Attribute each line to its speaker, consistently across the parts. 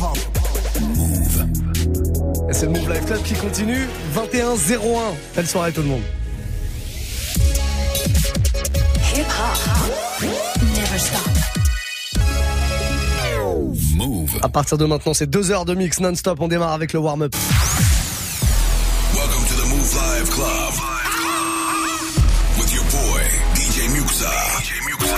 Speaker 1: hip-hop. Move. Et c'est le Move Life Club qui continue. 21-01. Belle soirée tout le monde. Hip-hop. Never stop. Move. À partir de maintenant, c'est deux heures de mix non-stop. On démarre avec le warm-up. Welcome to the Move Live Club. With your boy, DJ Muxa. DJ Muxa.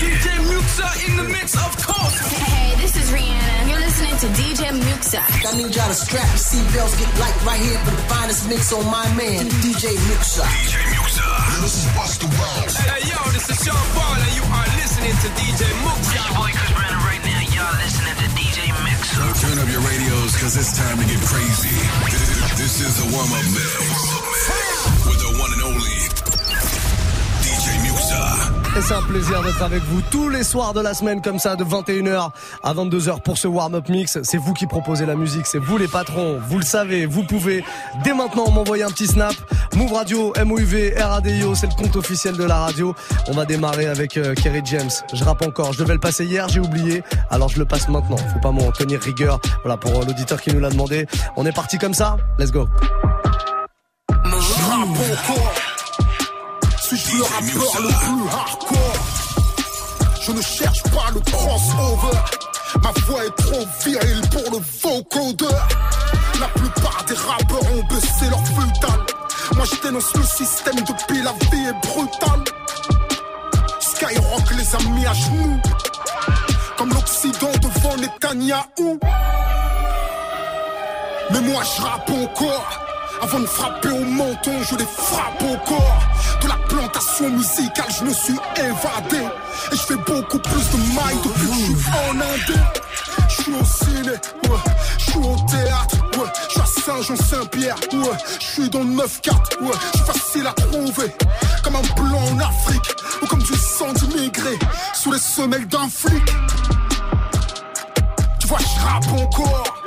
Speaker 1: DJ Muxa in the mix, of course. Hey, this is Rihanna. You're listening to DJ Muxa. I need y'all to strap your seatbelts, get light right here for the finest mix on my man, DJ Muxa. DJ Muxa. This is Busta Rhymes. Hey, yo, this is Sean Paul, and you are listening to DJ Muxa. Your boy Chris Brandon right now. Y'all listening to DJ Muxa. Turn up your radios, cause it's time to get crazy. This is the warm-up mix. With the one and only DJ Muxa. Et c'est un plaisir d'être avec vous tous les soirs de la semaine comme ça de 21h à 22h pour ce warm-up mix. C'est vous qui proposez la musique, c'est vous les patrons, vous le savez, vous pouvez dès maintenant m'envoyer un petit snap. Move Radio, MOUV, RADIO, c'est le compte officiel de la radio. On va démarrer avec euh, Kerry James. Je rappe encore, je devais le passer hier, j'ai oublié, alors je le passe maintenant. Faut pas m'en tenir rigueur. Voilà pour euh, l'auditeur qui nous l'a demandé. On est parti comme ça, let's go. Suis-je le rappeur le plus hardcore Je ne cherche pas le crossover. Ma voix est trop virile pour le vocodeur. La plupart des rappeurs ont baissé leur futal. Moi je dénonce le système depuis la vie est brutale. Skyrock les a mis à genoux. Comme l'Occident devant Netanyahou. Mais moi je rappe encore. Avant de frapper au menton, je les frappe au corps. De la plantation musicale, je me suis évadé. Et je fais beaucoup plus de mailles depuis que je suis en Inde. Je suis au ciné, ouais. Je suis au théâtre, ouais. Je suis à Saint-Jean-Saint-Pierre, ouais. Je suis dans le 9-4, ouais. Je suis facile à trouver. Comme un blanc en Afrique. Ou comme du sang d'immigré. Sous les semelles d'un flic. Tu vois, je rappe encore.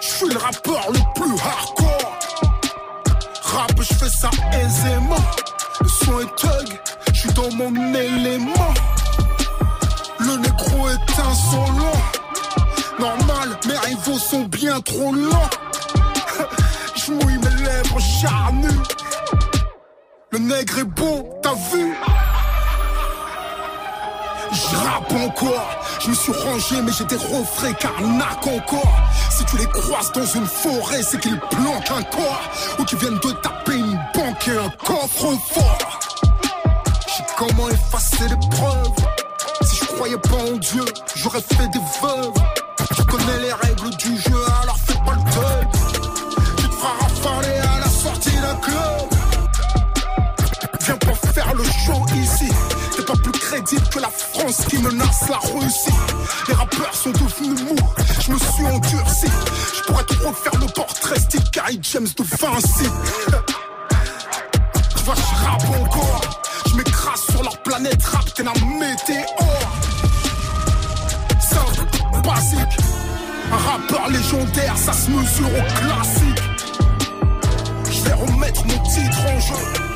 Speaker 1: Je suis le rappeur le plus hardcore. Rap, je fais ça aisément. Le son est thug, je suis dans mon élément. Le négro est insolent. Normal, mes rivaux sont bien trop lents. Je mouille mes lèvres charnues. Le nègre est beau, t'as vu? Je rappe encore, je me suis rangé mais j'étais refrais carnac encore. Si tu les croises dans une forêt, c'est qu'ils planquent un corps ou qu'ils viennent de taper une banque et un coffre fort. J'ai comment effacer les preuves? Si je croyais pas en Dieu, j'aurais fait des veuves. Tu connais les règles que la France qui menace la Russie. Les rappeurs sont devenus mous, je me suis endurci. Je pourrais trop faire le portrait style Carrie James de Vinci. Tu vois, je rappe encore. Je m'écrase sur leur planète rap, t'es la météore. Simple, basique. Un rappeur légendaire, ça se mesure au classique. Je vais remettre mon titre en jeu.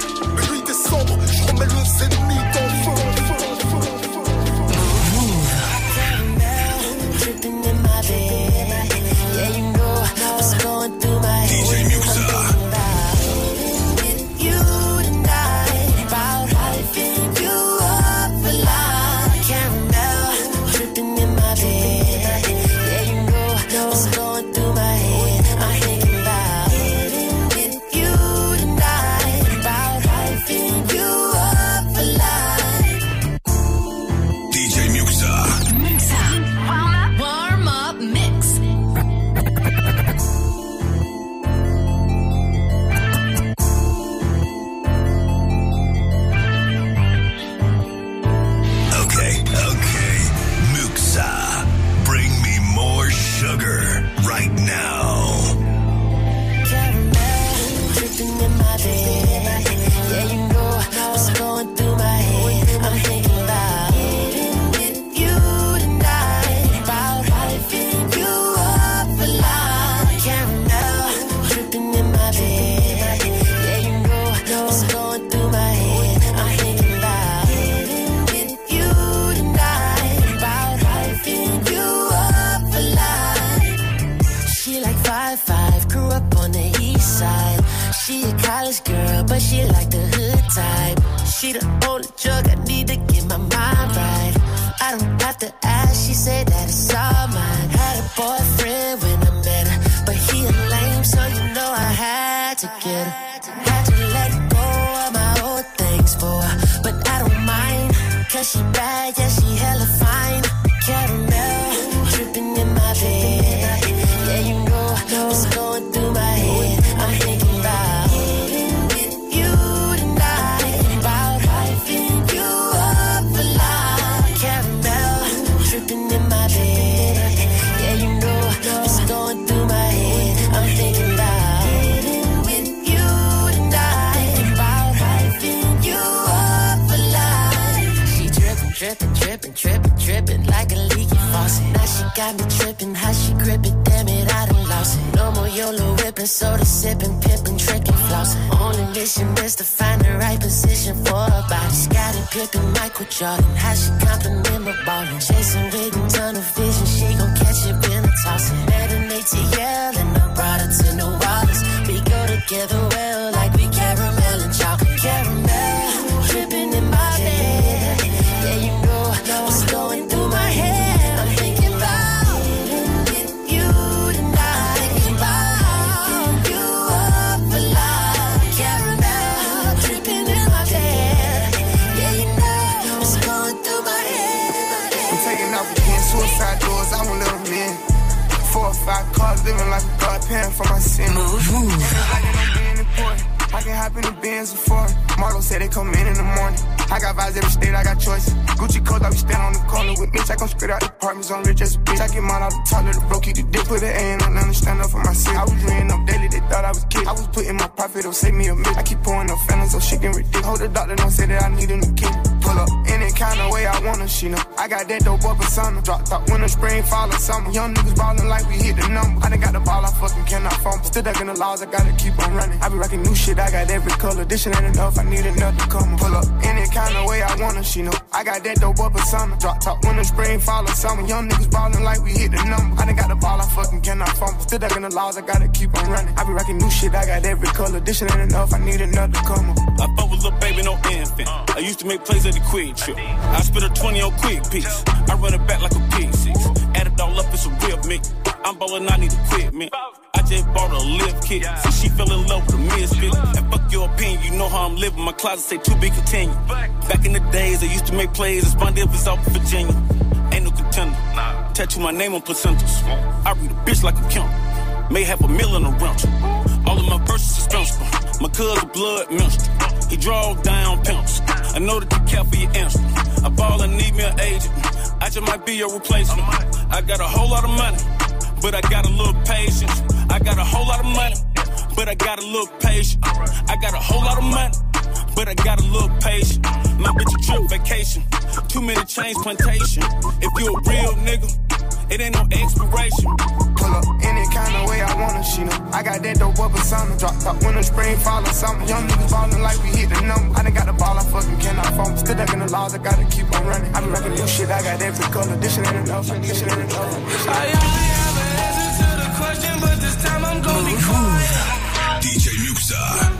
Speaker 2: shot. That dope up persona. Drop top winter, spring, fall, or summer. Young niggas ballin' like we hit the number. I done got the ball, I fucking cannot fumble. Still ducking the laws, I gotta keep on running. I be rockin' new shit, I got every color. This shit ain't enough, I need another come. Pull up any kind of way I wanna, she know. I got that dope up persona. Drop top winter, spring, fall, or summer. Young niggas ballin' like we hit the number. I done got the ball, I fucking cannot fumble. Still ducking the laws, I gotta keep on running. I be rockin' new shit, I got every color. This shit ain't enough, I need another come.
Speaker 3: I fuck with little baby, no infant. I used to make plays at the quick trip. I spit a 20 on quick piece. I run it back like a pig six. Add it all up, it's a real mix. I'm ballin', I need equipment. I just bought a lift kit. See, she fell in love with a misfit. And fuck your opinion, you know how I'm living. My closet say to be continued. Back in the days, I used to make plays. It's my was out in Virginia. Ain't no contender. Tattoo my name on placentas. I read a bitch like a count. May have a million around you. All of my verses is bounceable. My cousin blood minister. He draw down pimps. I know that you care for your answer. I ball and need me an agent. I just might be your replacement. I got a whole lot of money, but I got a little patience. I got a whole lot of money, but I got a little patience. I got a whole lot of money, but I got a little patience. My bitch a trip vacation, too many chains plantation. If you a real nigga. It ain't no expiration.
Speaker 2: Pull up any kind of way I wanna, she know. I got that dope up summer. Drop top winter, spring, fall, or summer. Young niggas ballin' like we hit the number. I done got the ball, I fucking cannot phone. Still ducking the laws, I gotta keep on running. I be rockin' new shit, I got every color. This shit ain't enough, this shit ain't enough.
Speaker 4: I only have an answer to the question, but this time I'm gonna be quiet.
Speaker 5: DJ Muxxa.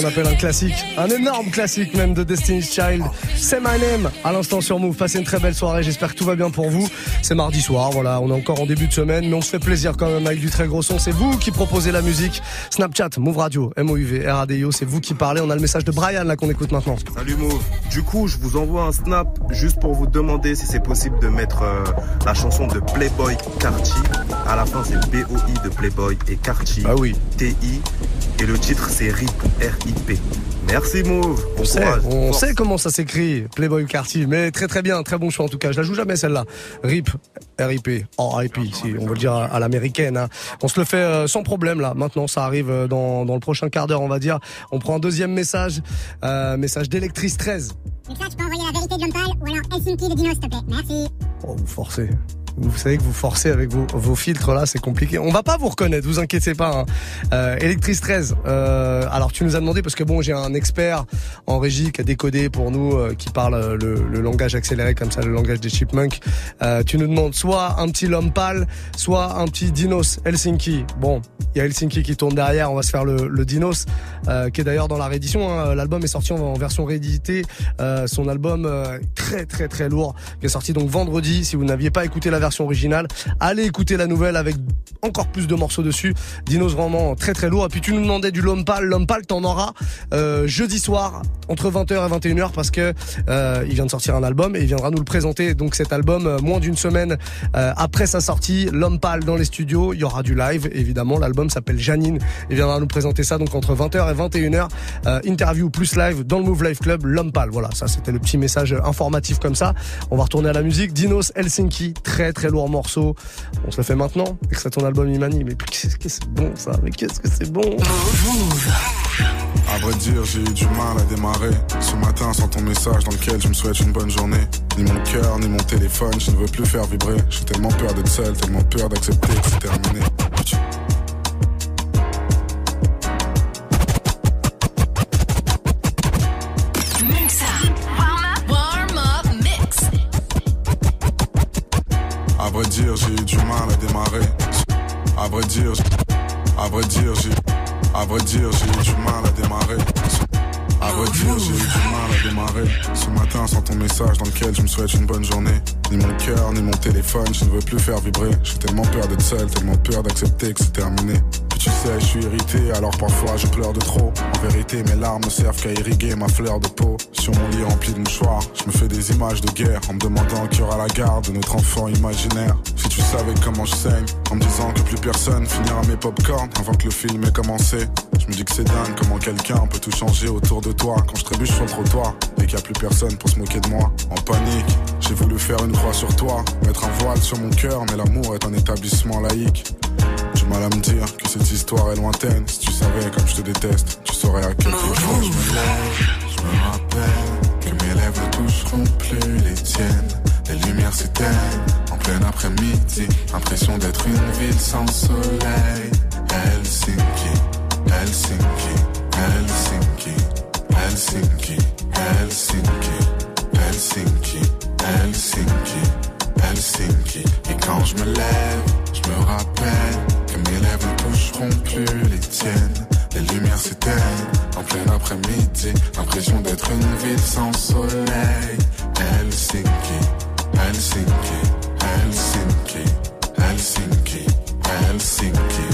Speaker 6: Qu'on appelle un classique, un énorme classique même de Destiny's Child. C'est My Name à l'instant sur Move. Passez une très belle soirée, j'espère que tout va bien pour vous. C'est mardi soir, voilà, on est encore en début de semaine, mais on se fait plaisir quand même avec du très gros son. C'est vous qui proposez la musique. Snapchat, Move Radio, MOUV, RADIO, c'est vous qui parlez. On a le message de Brian là qu'on écoute maintenant.
Speaker 7: Salut Move. Du coup, je vous envoie un snap juste pour vous demander si c'est possible de mettre euh, la chanson de Playboy Carti. À la fin, c'est B-O-I de Playboy et Carti.
Speaker 6: Ah oui.
Speaker 7: T-I. Et le titre, c'est RIP. R-I-P. Merci Move.
Speaker 6: On sait, on sait comment ça s'écrit, Playboy Carty, mais très très bien, très bon choix en tout cas. Je la joue jamais celle-là. RIP, RIP, RIP, si on veut le dire à, l'américaine. Hein. On se le fait euh, sans problème là. Maintenant, ça arrive euh, dans, dans le prochain quart d'heure, on va dire. On prend un deuxième message, euh, message d'Electrice 13.
Speaker 8: Vérité de John ou alors Helsinki de Dino, s'il te plaît. Merci.
Speaker 6: Oh, vous forcez vous savez que vous forcez avec vos, vos filtres là, c'est compliqué. On va pas vous reconnaître, vous inquiétez pas. Hein. Euh, Electrice 13. Euh, alors tu nous as demandé parce que bon, j'ai un expert en régie qui a décodé pour nous, euh, qui parle le, le, langage accéléré comme ça, le langage des chipmunks. Euh, tu nous demandes soit un petit Lompal, soit un petit Dinos Helsinki. Bon, il y a Helsinki qui tourne derrière. On va se faire le, le Dinos, euh, qui est d'ailleurs dans la réédition. Hein. L'album est sorti en, version rééditée. son album très très très lourd, qui est sorti donc vendredi. Si vous n'aviez pas écouté la version originale. Allez écouter la nouvelle avec encore plus de morceaux dessus. Dinos vraiment très très lourd. Et puis tu nous demandais du Lompal. Lompal, t'en auras euh, jeudi soir entre 20h et 21h parce que euh, il vient de sortir un album et il viendra nous le présenter. Donc cet album, euh, moins d'une semaine après sa sortie, Lompal dans les studios. Il y aura du live évidemment. L'album s'appelle Janine. Il viendra nous présenter ça donc entre 20h et 21h. interview plus live dans le Move Live Club. Lompal. Voilà, ça c'était le petit message informatif comme ça. On va retourner à la musique. Dinos Helsinki, très très lourd morceau. On se le fait maintenant, extrait ton album Imani. Mais qu'est-ce que c'est bon ça? Mais qu'est-ce que c'est bon?
Speaker 9: À vrai dire, j'ai eu du mal à démarrer. Ce matin, sans ton message dans lequel je me souhaite une bonne journée. Ni mon cœur, ni mon téléphone, je ne veux plus faire vibrer. J'ai tellement peur d'être seul, tellement peur d'accepter que c'est terminé. J'ai eu du mal à démarrer. À vrai dire, à vrai dire, j'ai, à vrai dire, j'ai eu du mal à démarrer. À vrai dire, j'ai eu du mal à démarrer. Ce matin, sans ton message dans lequel je me souhaite une bonne journée. Ni mon cœur, ni mon téléphone, je ne veux plus faire vibrer. J'ai tellement peur d'être seul, tellement peur d'accepter que c'est terminé tu sais, je suis irrité, alors parfois je pleure de trop. En vérité, mes larmes servent qu'à irriguer ma fleur de peau. Sur mon lit rempli de mouchoirs, je me fais des images de guerre en me demandant qui aura la garde de notre enfant imaginaire. Tu savais comment je saigne, en me disant que plus personne finira mes popcorn avant que le film ait commencé. Je me dis que c'est dingue comment quelqu'un peut tout changer autour de toi quand je trébuche sur le trottoir et qu'il n'y a plus personne pour se moquer de moi. En panique, j'ai voulu faire une croix sur toi, mettre un voile sur mon cœur, mais l'amour est un établissement laïque mal à me dire que cette histoire est lointaine. Si tu savais comme je te déteste, tu saurais à quel point je me lève. Je me rappelle que mes lèvres toucheront plus les tiennes. Les lumières s'éteignent en plein après-midi. Impression d'être une ville sans soleil. Helsinki, Helsinki, Helsinki, Helsinki, Helsinki, Helsinki, Helsinki, Helsinki. Et quand je me lève, je me rappelle mes lèvres ne toucheront plus les tiennes. Les lumières s'éteignent en plein après-midi. L'impression d'être une ville sans soleil. Helsinki, Helsinki, Helsinki, Helsinki, Helsinki,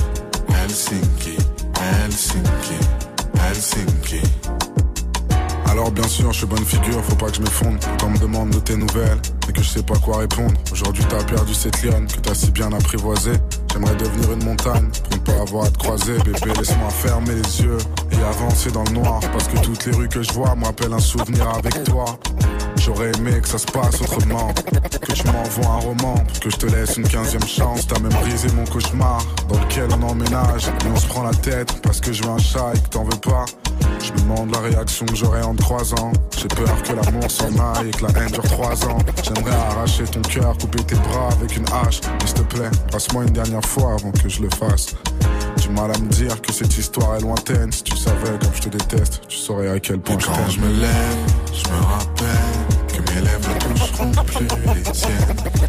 Speaker 9: Helsinki, Helsinki, Helsinki. Alors bien sûr, je suis bonne figure, faut pas que je m'effondre. Quand on me demande de tes nouvelles, et que je sais pas quoi répondre. Aujourd'hui t'as perdu cette lionne que t'as si bien apprivoisée. J'aimerais devenir une montagne pour ne pas avoir à te croiser. Bébé, laisse-moi fermer les yeux et avancer dans le noir. Parce que toutes les rues que je vois m'appellent un souvenir avec toi. J'aurais aimé que ça se passe autrement. Que tu m'envoies un roman, que je te laisse une quinzième chance. T'as même brisé mon cauchemar dans lequel on emménage. Et on se prend la tête parce que je veux un chat et que t'en veux pas. Je me demande la réaction que j'aurai en trois ans. J'ai peur que l'amour s'en aille et que la haine dure trois ans. J'aimerais arracher ton cœur, couper tes bras avec une hache. Mais s'il te plaît, passe-moi une dernière fois avant que je le fasse. Du mal à me dire que cette histoire est lointaine. Si tu savais comme je te déteste, tu saurais à quel point je Quand je me lève, je me rappelle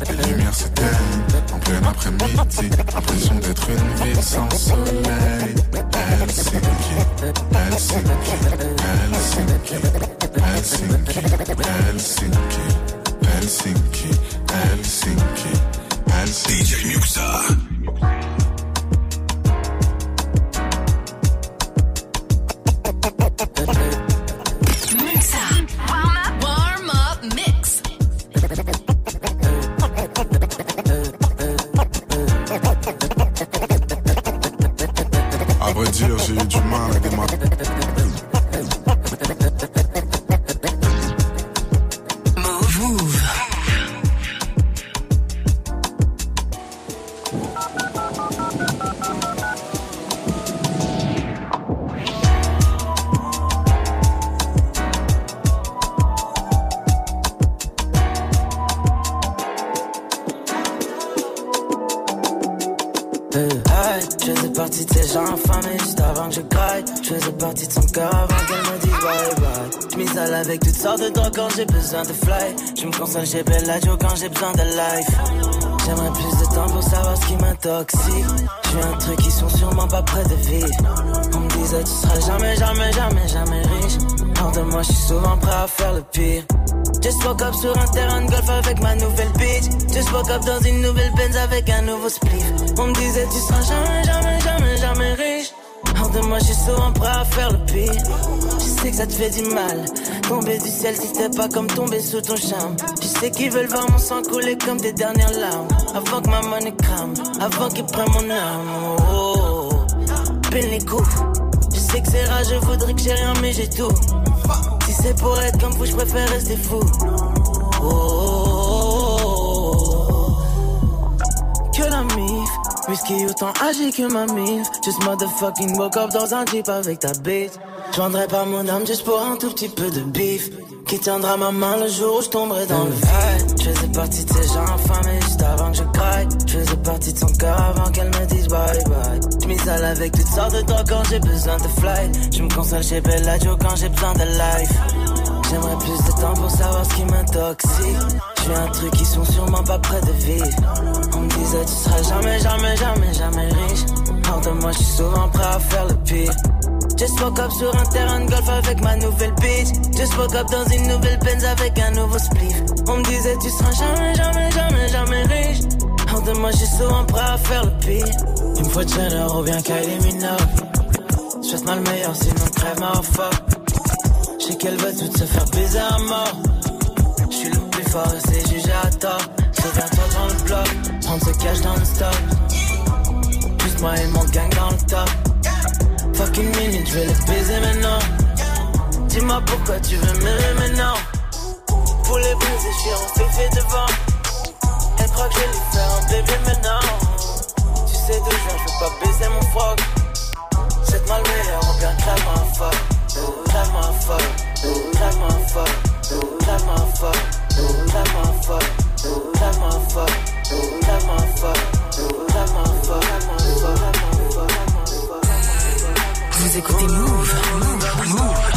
Speaker 9: les lumières s'éteignent en plein après-midi. Impression d'être une ville sans soleil. Helsinki, Helsinki, Helsinki, Helsinki, Helsinki, Helsinki, Helsinki, Helsinki. DJ
Speaker 10: Hey, je faisais partie de ces gens infamés juste avant que je graille. Je faisais partie de son cœur avant qu'elle me dise bye bye. Je m'isole avec toutes sortes de drogues quand j'ai besoin de fly. Je me console chez Bellagio quand j'ai besoin de life. J'aimerais plus de temps pour savoir ce qui m'intoxique. J'ai un truc qui sont sûrement pas près de vivre. On me disait tu seras jamais, jamais, jamais, jamais riche. Hors de moi, je suis souvent prêt à faire le pire. Just woke up sur un terrain de golf avec ma nouvelle bitch. Just woke up dans une nouvelle Benz avec un nouveau spliff. On me disait tu seras jamais, jamais, jamais, jamais riche. Hors de moi, je suis souvent prêt à faire le pire. Je sais que ça te fait du mal. Tomber du ciel si t'es pas comme tomber sous ton charme. Je sais qu'ils veulent voir mon sang couler comme des dernières larmes. Avant que ma money crame, avant qu'ils prennent mon âme. Oh, oh, les coups. Je sais que c'est rare, je voudrais que j'ai rien, mais j'ai tout. C'est pour être comme vous, je préfère rester fou. Oh. Que la mif, whisky autant âgé que ma mif. Just motherfucking woke up dans un jeep avec ta bite. Je vendrais pas mon âme juste pour un tout petit peu de bif. Qui tiendra ma main le jour où je tomberai dans le vide. Je faisais partie de ces gens infamés juste avant que je craque. Je faisais partie de son cœur avant qu'elle me dise bye bye. Je avec toutes sortes de drogues quand j'ai besoin de fly. Je me console chez Bellagio quand j'ai besoin de life. J'aimerais plus de temps pour savoir ce qui m'intoxique. Je fais un truc qui sont sûrement pas près de vivre. On me disait tu seras jamais, jamais, jamais, jamais riche. Hors de moi, je suis souvent prêt à faire le pire. Just woke up sur un terrain de golf avec ma nouvelle bitch. Just woke up dans une nouvelle Benz avec un nouveau spliff. On me disait tu seras jamais, jamais, jamais, jamais riche. Hors de moi, je suis souvent prêt à faire le pire. Une fois Jenner ou bien Kylie Minogue. Souhaite-moi le meilleur, sinon crève ma. Je sais qu'elle va tout se faire baiser à mort. Je suis le plus fort et c'est jugé à tort. Souviens-toi dans le bloc, prendre se cache dans le stock. Juste moi et mon gang dans le top. Fucking minute, je vais les baiser maintenant. Dis-moi pourquoi tu veux m'aimer maintenant. Pour les baiser, je suis en féfé devant. Elle croit que je vais lui faire un bébé maintenant. Tu sais d'où je viens, je veux pas baiser mon froc. Cette mal on bien crème un fuck. Crème un fuck. Crème un fuck. Crème un fuck. Crème un fuck. Crème un fuck. Crème un fuck. Crème un fuck. Crème un fuck.
Speaker 11: Vous écoutez Move.
Speaker 5: Whatever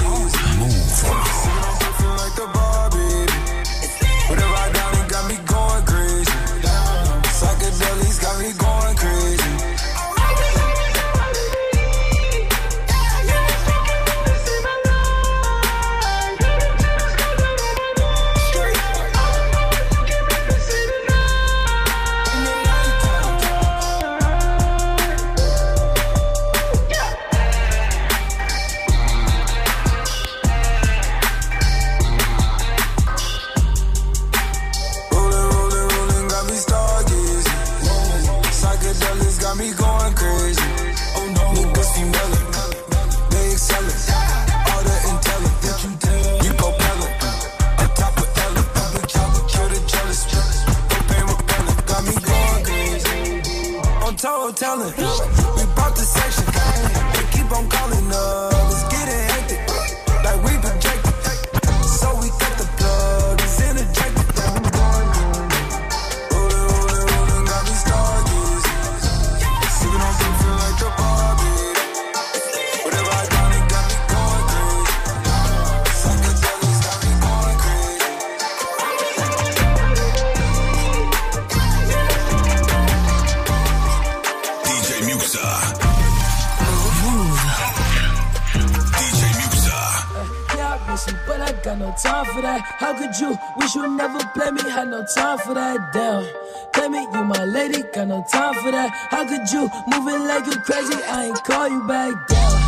Speaker 12: Had no time for that. Damn, play me, you my lady, got no time for that. How could you move it like you crazy? I ain't call you back. Damn,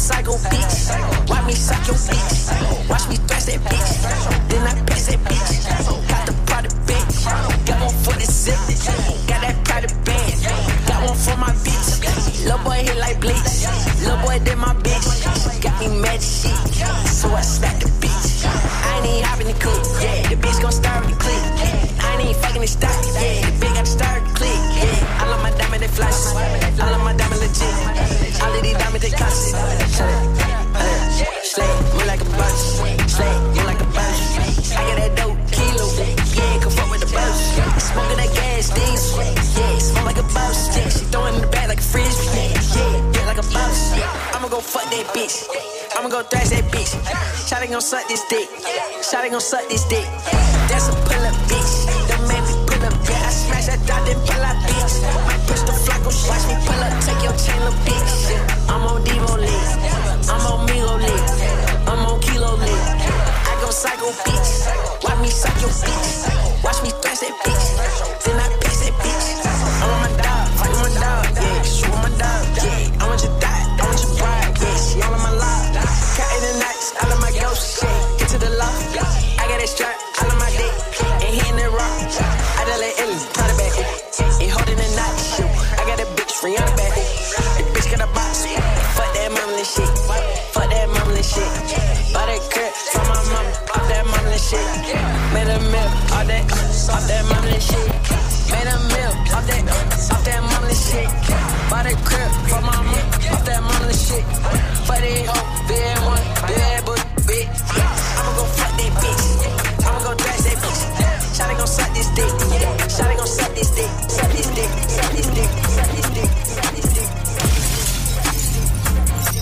Speaker 13: Psycho bitch. Watch me suck your bitch. Gon' suck this dick. Shotty gon' suck this dick. That's a that.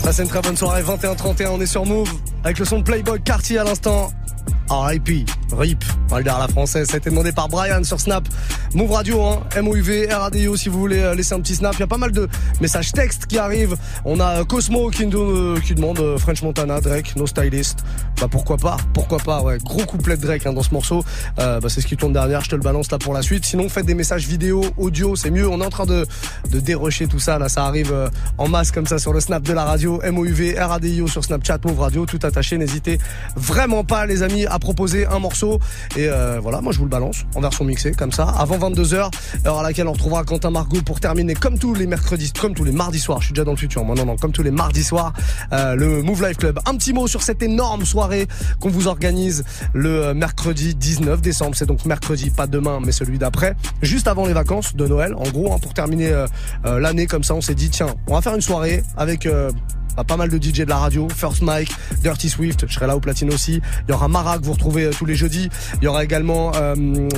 Speaker 6: Passez une très bonne soirée, 21-31, on est sur Move, avec le son de Playboy Cartier à l'instant. R.I.P. RIP, on va le dire à la française. Ça a été demandé par Brian sur Snap. Move Radio, hein, M-O-U-V, R-A-D-I-O si vous voulez euh, laisser un petit snap. Il y a pas mal de messages textes qui arrivent. On a Cosmo qui, nous, euh, qui demande euh, French Montana, Drake, No Stylist. Bah pourquoi pas, pourquoi pas, ouais. Gros couplet de Drake hein, dans ce morceau. Euh, bah, c'est ce qui tourne derrière, je te le balance là pour la suite. Sinon, faites des messages vidéo, audio, c'est mieux. On est en train de, de dérocher tout ça. Là, ça arrive euh, en masse comme ça sur le snap de la radio. M-O-U-V, R-A-D-I-O sur Snapchat, Move Radio, tout attaché. N'hésitez vraiment pas, les amis, à proposer un morceau. Et euh, voilà, moi je vous le balance en version mixée, comme ça, avant 22h, heure à laquelle on retrouvera Quentin Margot pour terminer, comme tous les mercredis, comme tous les mardis soirs. Je suis déjà dans le futur, moi non, non, comme tous les mardis soirs, euh, le Move Life Club. Un petit mot sur cette énorme soirée qu'on vous organise le euh, mercredi 19 décembre. C'est donc mercredi, pas demain, mais celui d'après, juste avant les vacances de Noël. En gros, hein, pour terminer euh, euh, l'année comme ça, on s'est dit, tiens, on va faire une soirée avec... pas mal de DJ de la radio, First Mike, Dirty Swift, je serai là au platine aussi. Il y aura Mara que vous retrouvez euh, tous les jeudis. Il y aura également euh,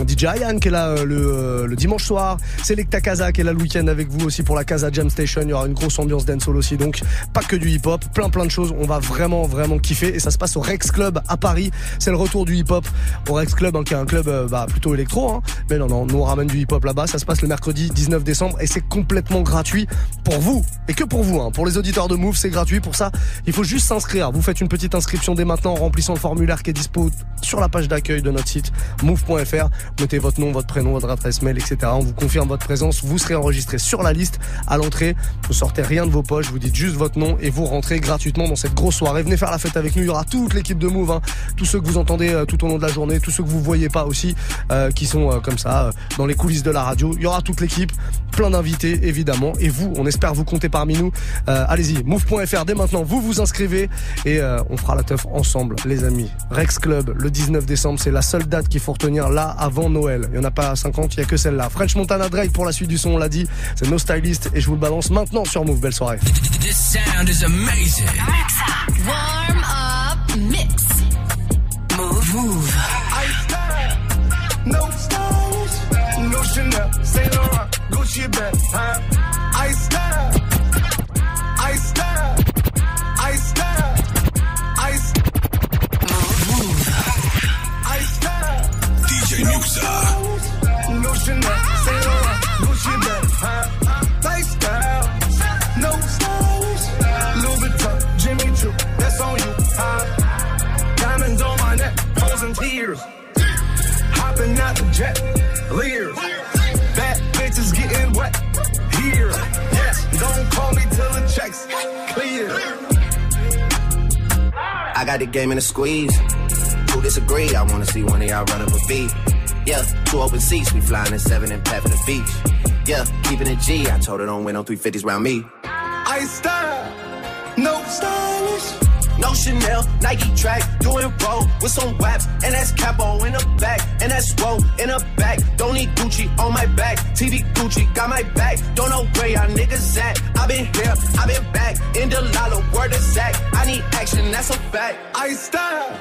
Speaker 6: DJ Ayan qui est là euh, le, dimanche soir. Selecta Casa qui est là le week-end avec vous aussi pour la Casa Jam Station. Il y aura une grosse ambiance dancehall aussi. Donc pas que du hip-hop, plein plein de choses. On va vraiment vraiment kiffer et ça se passe au Rex Club à Paris. C'est le retour du hip-hop au Rex Club hein, qui est un club bah, plutôt électro. Hein. Mais non non, nous on ramène du hip-hop là-bas. Ça se passe le mercredi 19 décembre et c'est complètement gratuit pour vous et que pour vous. Hein. Pour les auditeurs de Move, c'est gratuit Pour ça, il faut juste s'inscrire. Vous faites une petite inscription dès maintenant en remplissant le formulaire qui est dispo sur la page d'accueil de notre site move.fr. Mettez votre nom, votre prénom, votre adresse mail, etc. On vous confirme votre présence. Vous serez enregistré sur la liste à l'entrée. Vous sortez rien de vos poches. Vous dites juste votre nom et vous rentrez gratuitement dans cette grosse soirée. Venez faire la fête avec nous. Il y aura toute l'équipe de Move, hein. tous ceux que vous entendez euh, tout au long de la journée, tous ceux que vous voyez pas aussi, euh, qui sont euh, comme ça dans les coulisses de la radio. Il y aura toute l'équipe, plein d'invités évidemment. Et vous, on espère vous compter parmi nous. Allez-y, move.fr dès maintenant. Vous vous inscrivez et euh, on fera la teuf ensemble, les amis. Rex Club le 19 décembre, c'est la seule date qu'il faut retenir là avant Noël. Il y en a pas 50, il y a que celle-là. French Montana Drake pour la suite du son, on l'a dit. C'est No Stylist et je vous le balance maintenant sur Move. Belle soirée.
Speaker 14: This sound is amazing.
Speaker 11: Warm up mix.
Speaker 14: Move, move.
Speaker 15: No stylish, no Chanel, Saint Laurent, Gucci bag, huh? I style, No Chanel, Saint Laurent, Gucci bag? Lifestyle, no stylish, Louis Vuitton, Jimmy Choo, that's on you? Diamonds on my neck, tears. Hopping out the jet, bitches getting wet here. Don't call me till the checks clear.
Speaker 16: I got the game in a squeeze. Who disagree? I wanna see one of y'all run up a beat. Yeah, two open seats, we flying in seven and pat for the beach. Yeah, keeping it G. I told her don't win on 350s round me.
Speaker 15: I style, no stylish.
Speaker 16: No Chanel, Nike track, doing roll with some waps, and that's capo in the back, and that's roll in the back. Don't need Gucci on my back, TV Gucci got my back. Don't know where y'all niggas at. I been here, I been back, in the lala, word is Zach. I need action, that's a fact.
Speaker 15: I style,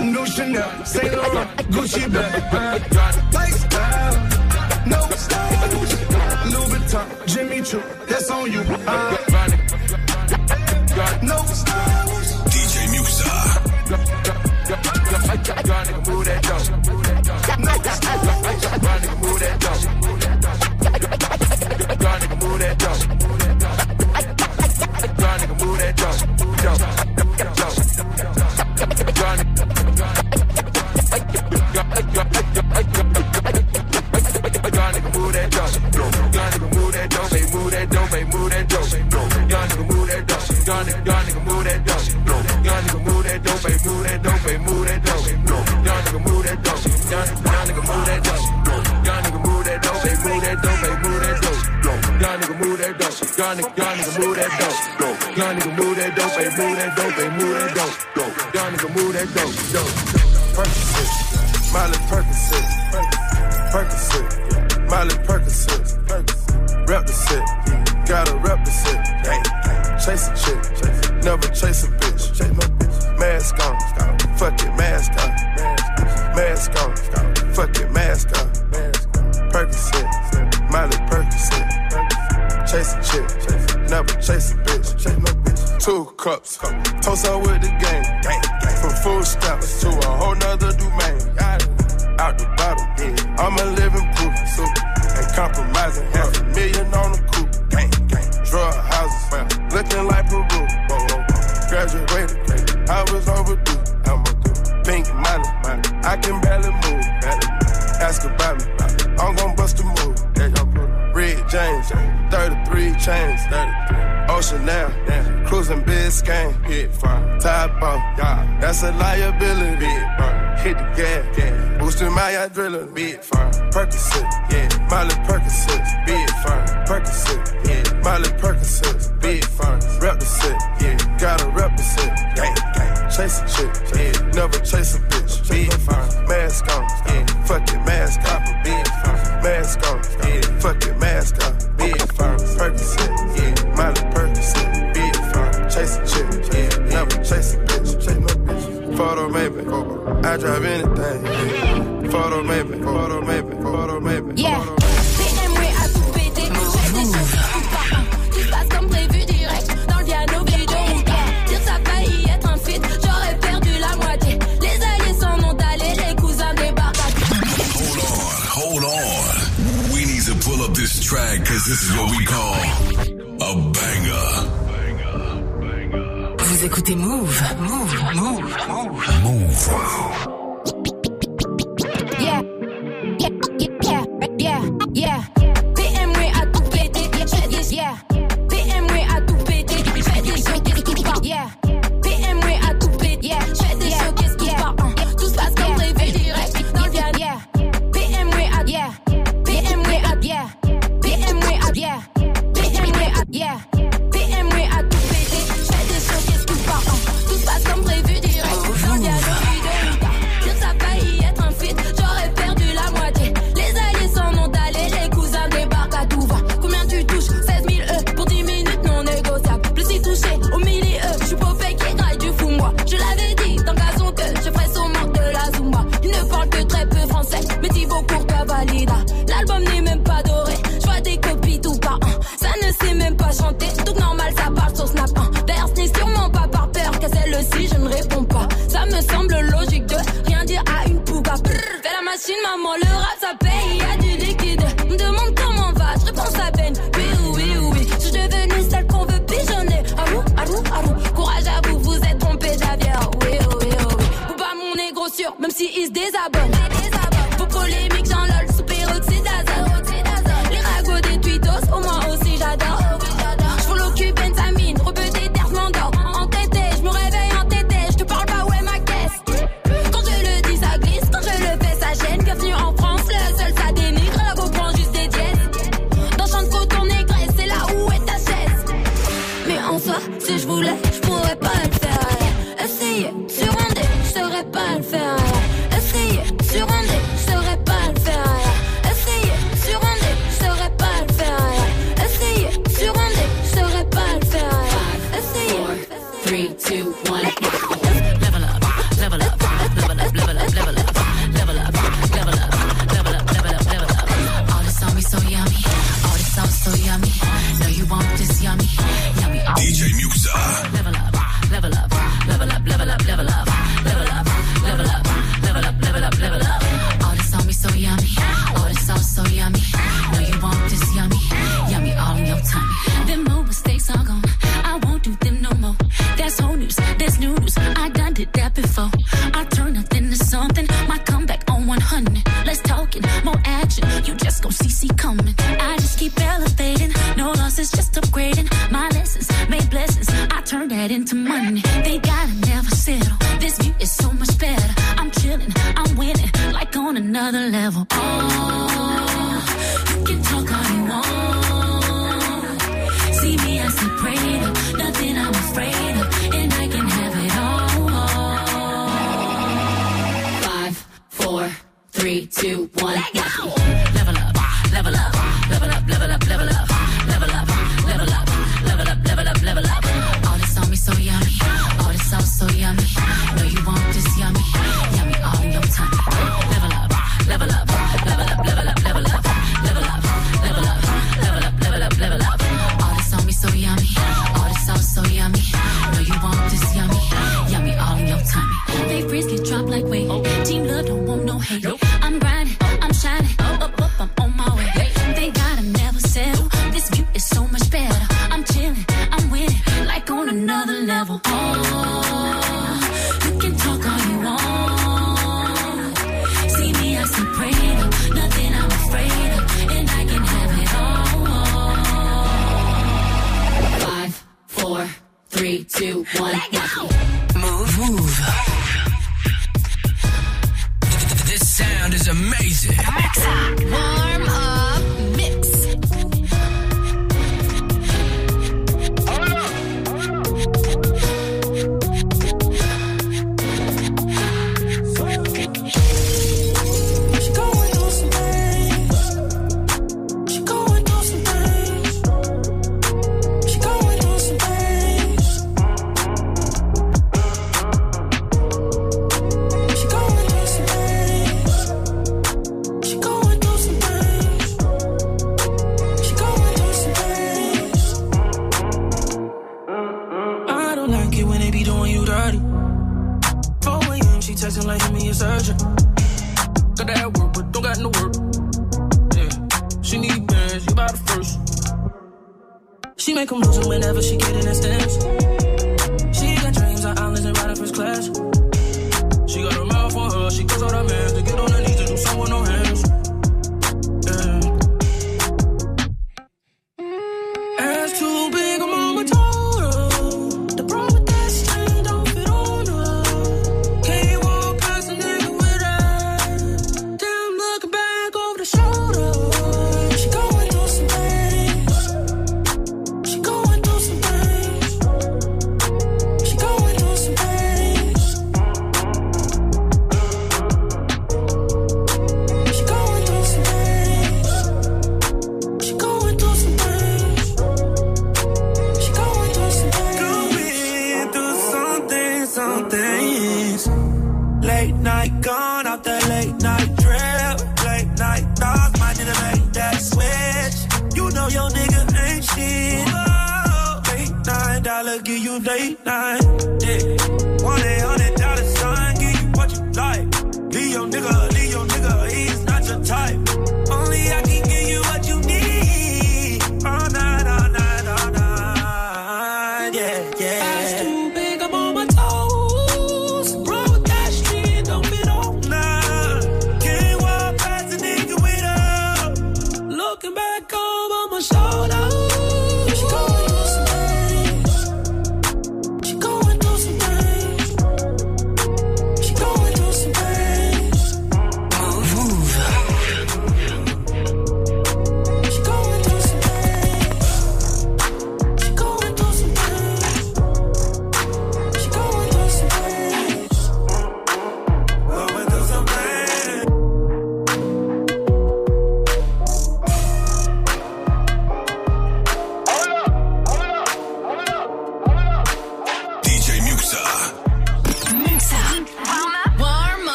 Speaker 15: No Chanel, Saint Laurent, Gucci bag. huh? Lifestyle, no stylish. Louis Vuitton, Jimmy Choo, that's on you. huh? No stylish.
Speaker 4: DJ Muxa.
Speaker 15: Percocet, Miley Percocet, Percocet, Miley Percocet, rep the set, gotta rep the set, chase a chick, never chase a bitch, chase no bitch, mask on, fuck it, mask on, mask on, fuck it, mask on, A chick, never chase a bitch, two cups, toast up with the game, from food stamps to a whole nother domain. Out the bottom, yeah. I'm a living proof, so and compromising half a million on the coupe. Drug houses, looking like Peru. Graduated, I was overdue. I'm a do pink money. I can. Barely chains, Ocean now, cruising Biscayne, hit fire. Top off, that's a liability. Hit the gas, boosting my adrenaline. Big fire. Percocet, yeah, Miley Percocet, big fire. Percocet, yeah, Miley Percocet, big fire. Rep the set, yeah, gotta rep the set. Gang, gang, chase a chick, yeah, never chase a bitch. Big fire. Mask on,
Speaker 17: Écoutez Move. Move. Move. Move.
Speaker 18: Move.
Speaker 5: Perfect.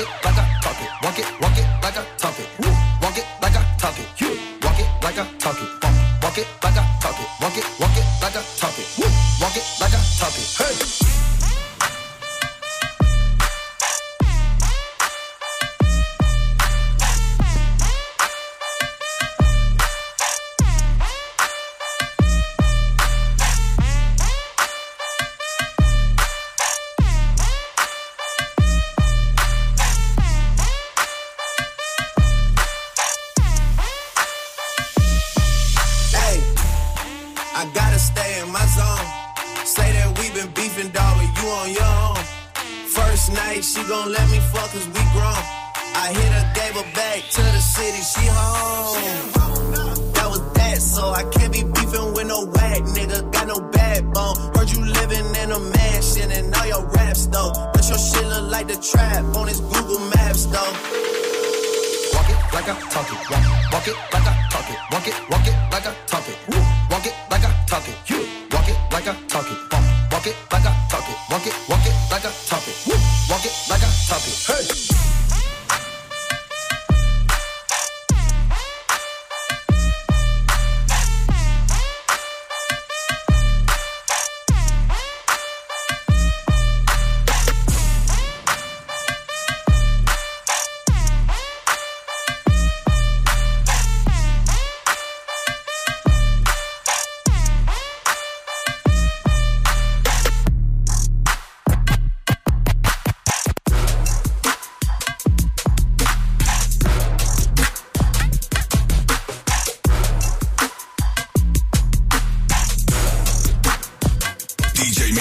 Speaker 15: walk it walk it, walk it, walk it.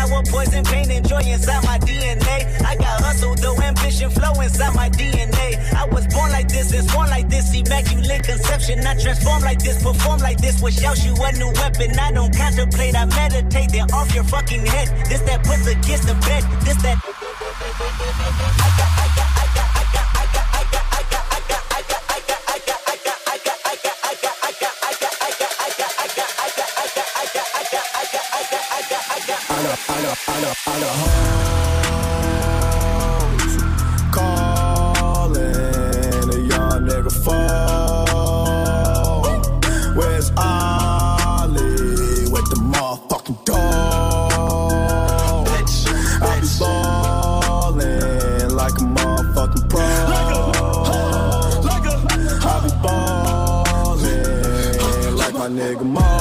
Speaker 13: sour poison pain and joy inside my DNA. I got hustle, though ambition flow inside my DNA. I was born like this, is born like this, immaculate conception. I transform like this, perform like this, which shouts you a new weapon. I don't contemplate, I meditate, then off your fucking head. This that puts against the bed, this that.
Speaker 19: Calling a young nigga phone. Where's with the motherfucking? I be ballin' like a motherfucking pro. I be ballin' like my nigga.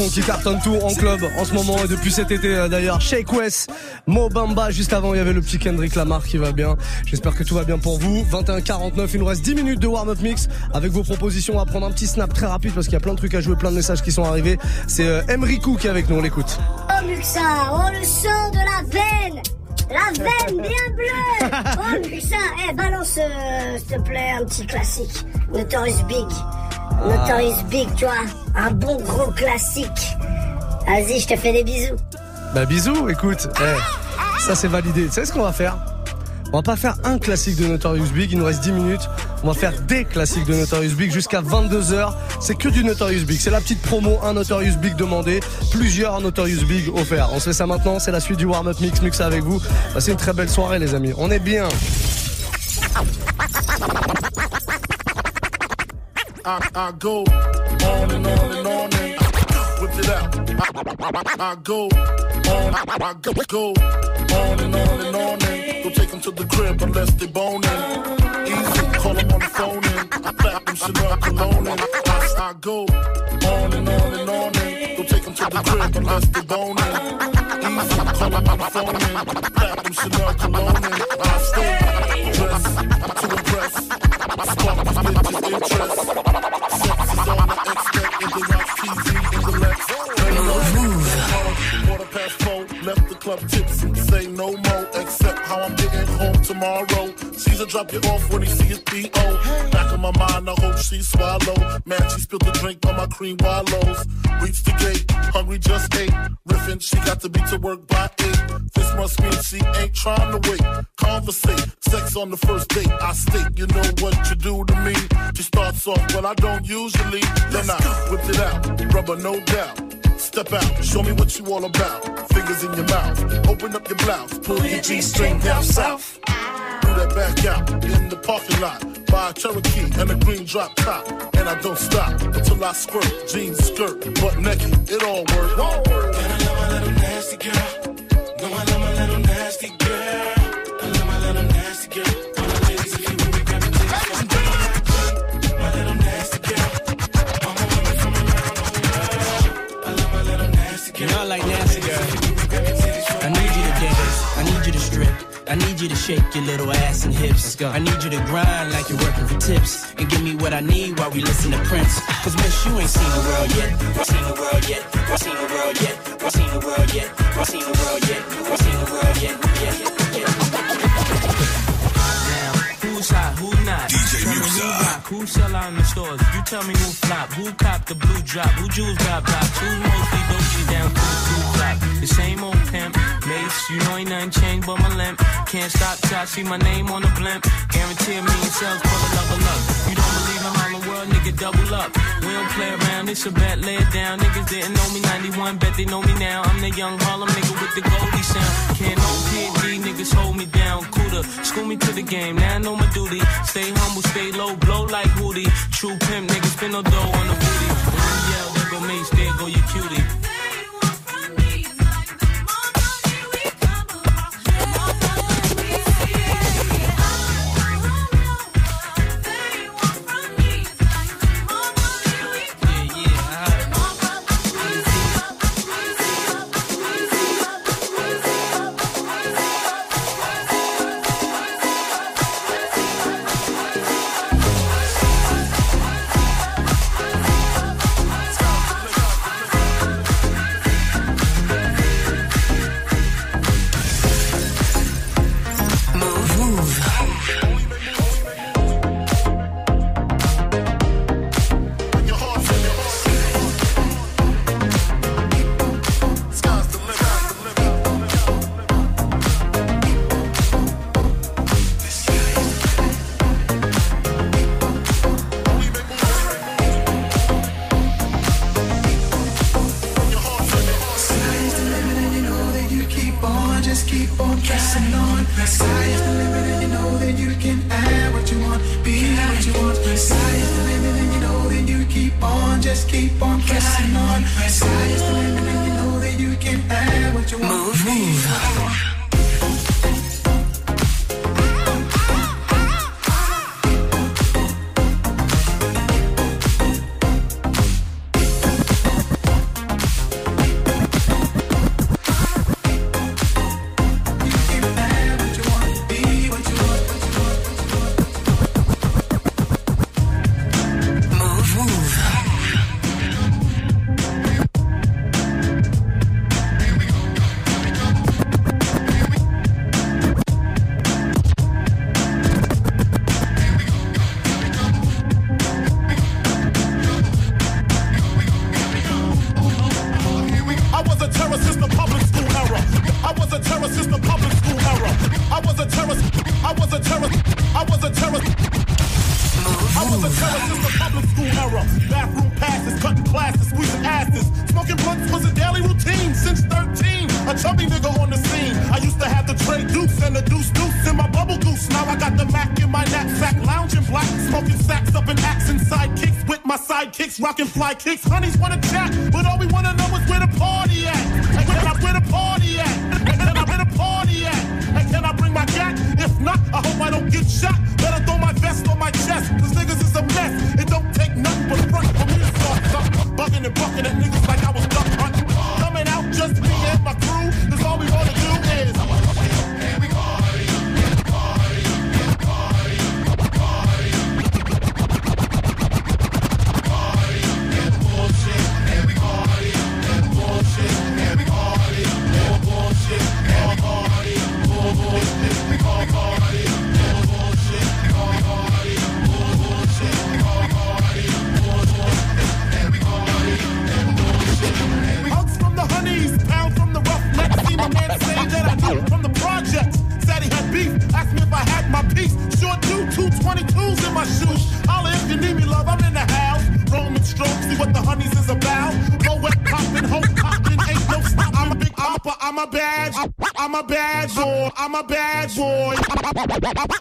Speaker 6: Son qui cartonne tout en club en ce moment et depuis cet été euh, d'ailleurs. Shake West, Mo Bamba. Juste avant, il y avait le petit Kendrick Lamar qui va bien. J'espère que tout va bien pour vous. 21-49, il nous reste 10 minutes de warm-up mix avec vos propositions. On va prendre un petit snap très rapide parce qu'il y a plein de trucs à jouer, plein de messages qui sont arrivés. C'est Emrikou qui est avec nous, on l'écoute.
Speaker 8: Oh Muxa, oh le sang de la veine La veine bien bleue Oh Muxa, eh balance euh, s'il te plaît un petit classique. Notorious Big. Notorious Big, tu vois. Un bon gros classique. Vas-y, je te fais des bisous.
Speaker 6: Bah bisous, écoute. eh, ça c'est validé. Tu sais ce qu'on va faire? On va pas faire un classique de Notorious Big, il nous reste 10 minutes. On va faire des classiques de Notorious Big jusqu'à 22h. C'est que du Notorious Big. C'est la petite promo, un Notorious Big demandé, plusieurs Notorious Big offerts. On se fait ça maintenant, c'est la suite du warm-up mix, mix avec vous. Passez une très belle soirée les amis. On est bien.
Speaker 20: I, I go on and on and on and whip it out. I, I go on, I, I go, go on and on and on and go take them to the crib unless they boning. Easy, call them on the phone and I clap them Chanel cologne and I, I go on and on and on and go take them to the crib unless they boning. Easy, call them on the phone and clap them Chanel cologne and I stay dressed club tipsy. Say no more, except how I'm getting home tomorrow. Drop you off when he see his B.O. Back in my mind, I hope she swallow. Man, she spilled the drink on my cream wallows. Reached the gate, hungry just ate. Riffin', she got to be to work by eight. This must mean she ain't trying to wait. Conversate, sex on the first date. I state, you know what you do to me. She starts off, but I don't usually. Then I whip it out, rubber no doubt. Step out, show me what you all about. Fingers in your mouth, open up your blouse, pull your G-string down south. Do that back out in the parking lot. by a Cherokee and a green drop top. And I don't stop until I squirt. Jeans, skirt, butt naked, it all works. And I love my little nasty girl. No, I love my little nasty girl. I
Speaker 21: need you to shake your little ass and hips. Let's go. I need you to grind like you're working for tips. And give me what I need while we listen to Prince. Cause miss, you ain't seen the world yet. Seen the world yet. Seen the world yet. Seen the world yet. Seen the world yet. I seen the world yet. Yeah,
Speaker 22: who me who who sell out in the stores. You tell me who
Speaker 20: flop. Who cop the blue drop? Who jewels got blocks? Who's mostly Dolce down the two drop? The same old pimp, Mace, you know ain't nothing changed but my limp. Can't stop till I see my name on the blimp. Guarantee a million sales for the level up. You don't in Harlem World, nigga, double up. We don't play around, it's a bet, lay it down. Niggas didn't know me 91, bet they know me now. I'm the young Harlem nigga with the Goldie sound. Can't no PD, niggas hold me down. Cooler, school me to the game, now I know my duty. Stay humble, stay low, blow like Hootie. True pimp, niggas spin no dough on the booty. When yell, there go Mace, there go your cutie.
Speaker 23: A bad, I'm a bad boy, I'm a bad boy.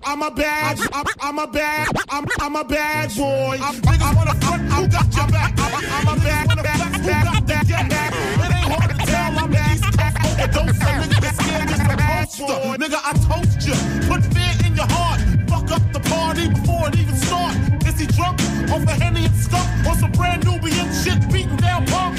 Speaker 23: I'm a bad, I'm a bad, I'm, I'm a bad boy. I'm, niggas wanna front, who got your back? I'm, a bad. Bad, bad, bad? Yeah. It ain't hard I'm the East Coast overdose. A nigga get scared just a poster. Nigga, I toast you. Put fear in your heart. Fuck up the party before it even start. Is he drunk off a Henny and skunk or some brand Nubian shit beating down punk?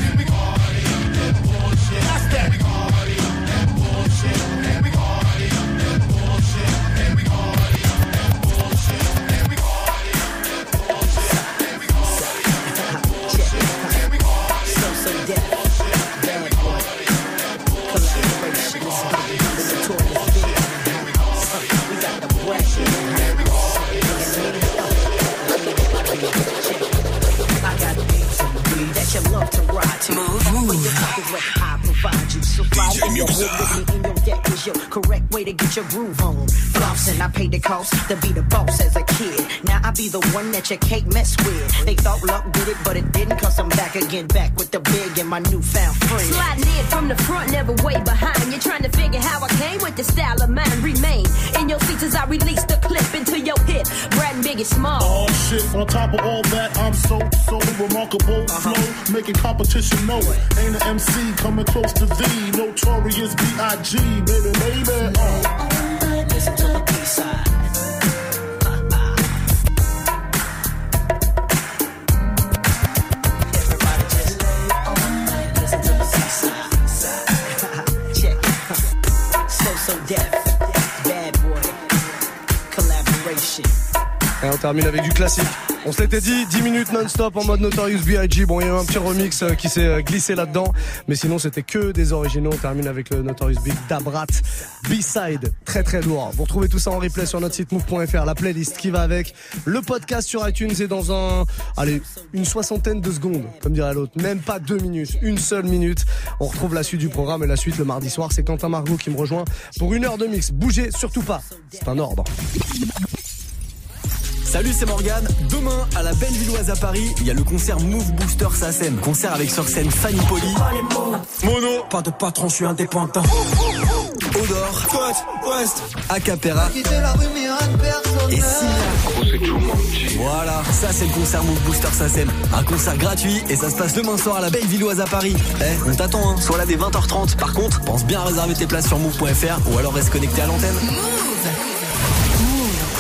Speaker 24: love to ride
Speaker 13: to. Move, move. I provide you. So fly with me in your deck is your correct way to get your groove on. Flossing, I paid the cost to be the boss as a kid. Now I be the one that you can't mess with. They thought luck did it, but it didn't cause I'm back again, back with the big and my newfound friend.
Speaker 25: Sliding in from the front, never way behind. You're trying to figure how I came with the style of mine. Remain in your seats as I release the clip into your hip. Brad Big and Small.
Speaker 20: Oh shit, on top of all that, I'm so, so remarkable.
Speaker 25: Uh-huh.
Speaker 20: Flow, making competition know it. Ain't an MC coming close to the Notorious B.I.G. Baby, baby. Uh.
Speaker 13: Listen to the B-side. So, so deaf. Bad boy. Collaboration.
Speaker 6: Et on termine avec du classique. On se l'était dit, 10 minutes non-stop en mode Notorious B.I.G. Bon, il y a eu un petit remix euh, qui s'est euh, glissé là-dedans. Mais sinon, c'était que des originaux. On termine avec le Notorious Big Dabrat B-Side. Très très lourd. Vous retrouvez tout ça en replay sur notre site move.fr. La playlist qui va avec. Le podcast sur iTunes est dans un, allez, une soixantaine de secondes, comme dirait l'autre. Même pas deux minutes. Une seule minute. On retrouve la suite du programme et la suite le mardi soir. C'est Quentin Margot qui me rejoint pour une heure de mix. Bougez surtout pas. C'est un ordre.
Speaker 22: Salut, c'est Morgane. Demain, à la Bellevilloise à Paris, il y a le concert Move Booster SACEM. Concert avec sur scène Fanny Poli. Mono. Pas de patron, je suis indépendant. Odor. West. Acapera. Et Silla. Voilà, ça c'est le concert Move Booster SACEM. Un concert gratuit et ça se passe demain soir à la Bellevilloise à Paris. Eh, on t'attend, hein. Sois là dès 20h30. Par contre, pense bien à réserver tes places sur move.fr ou alors reste connecté à l'antenne.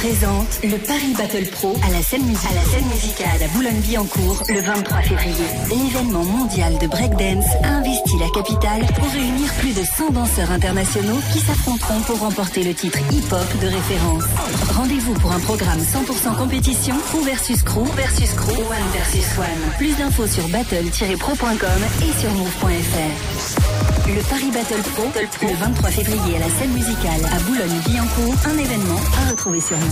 Speaker 26: Présente le Paris Battle Pro à la scène, musicale à Boulogne-Billancourt le 23 février. L'événement mondial de breakdance a investi la capitale pour réunir plus de 100 danseurs internationaux qui s'affronteront pour remporter le titre hip-hop de référence. Rendez-vous pour un programme 100% compétition, crew versus crew, versus crew, one versus one. Plus d'infos sur battle-pro.com et sur move.fr. Le Paris Battle Pro, le 23 février à la scène musicale à Boulogne-Billancourt, un événement à retrouver sur Move.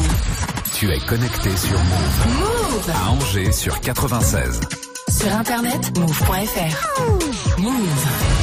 Speaker 27: Tu es connecté sur Move.
Speaker 26: Move
Speaker 27: À Angers sur 96.
Speaker 26: Sur internet, move.fr. Move.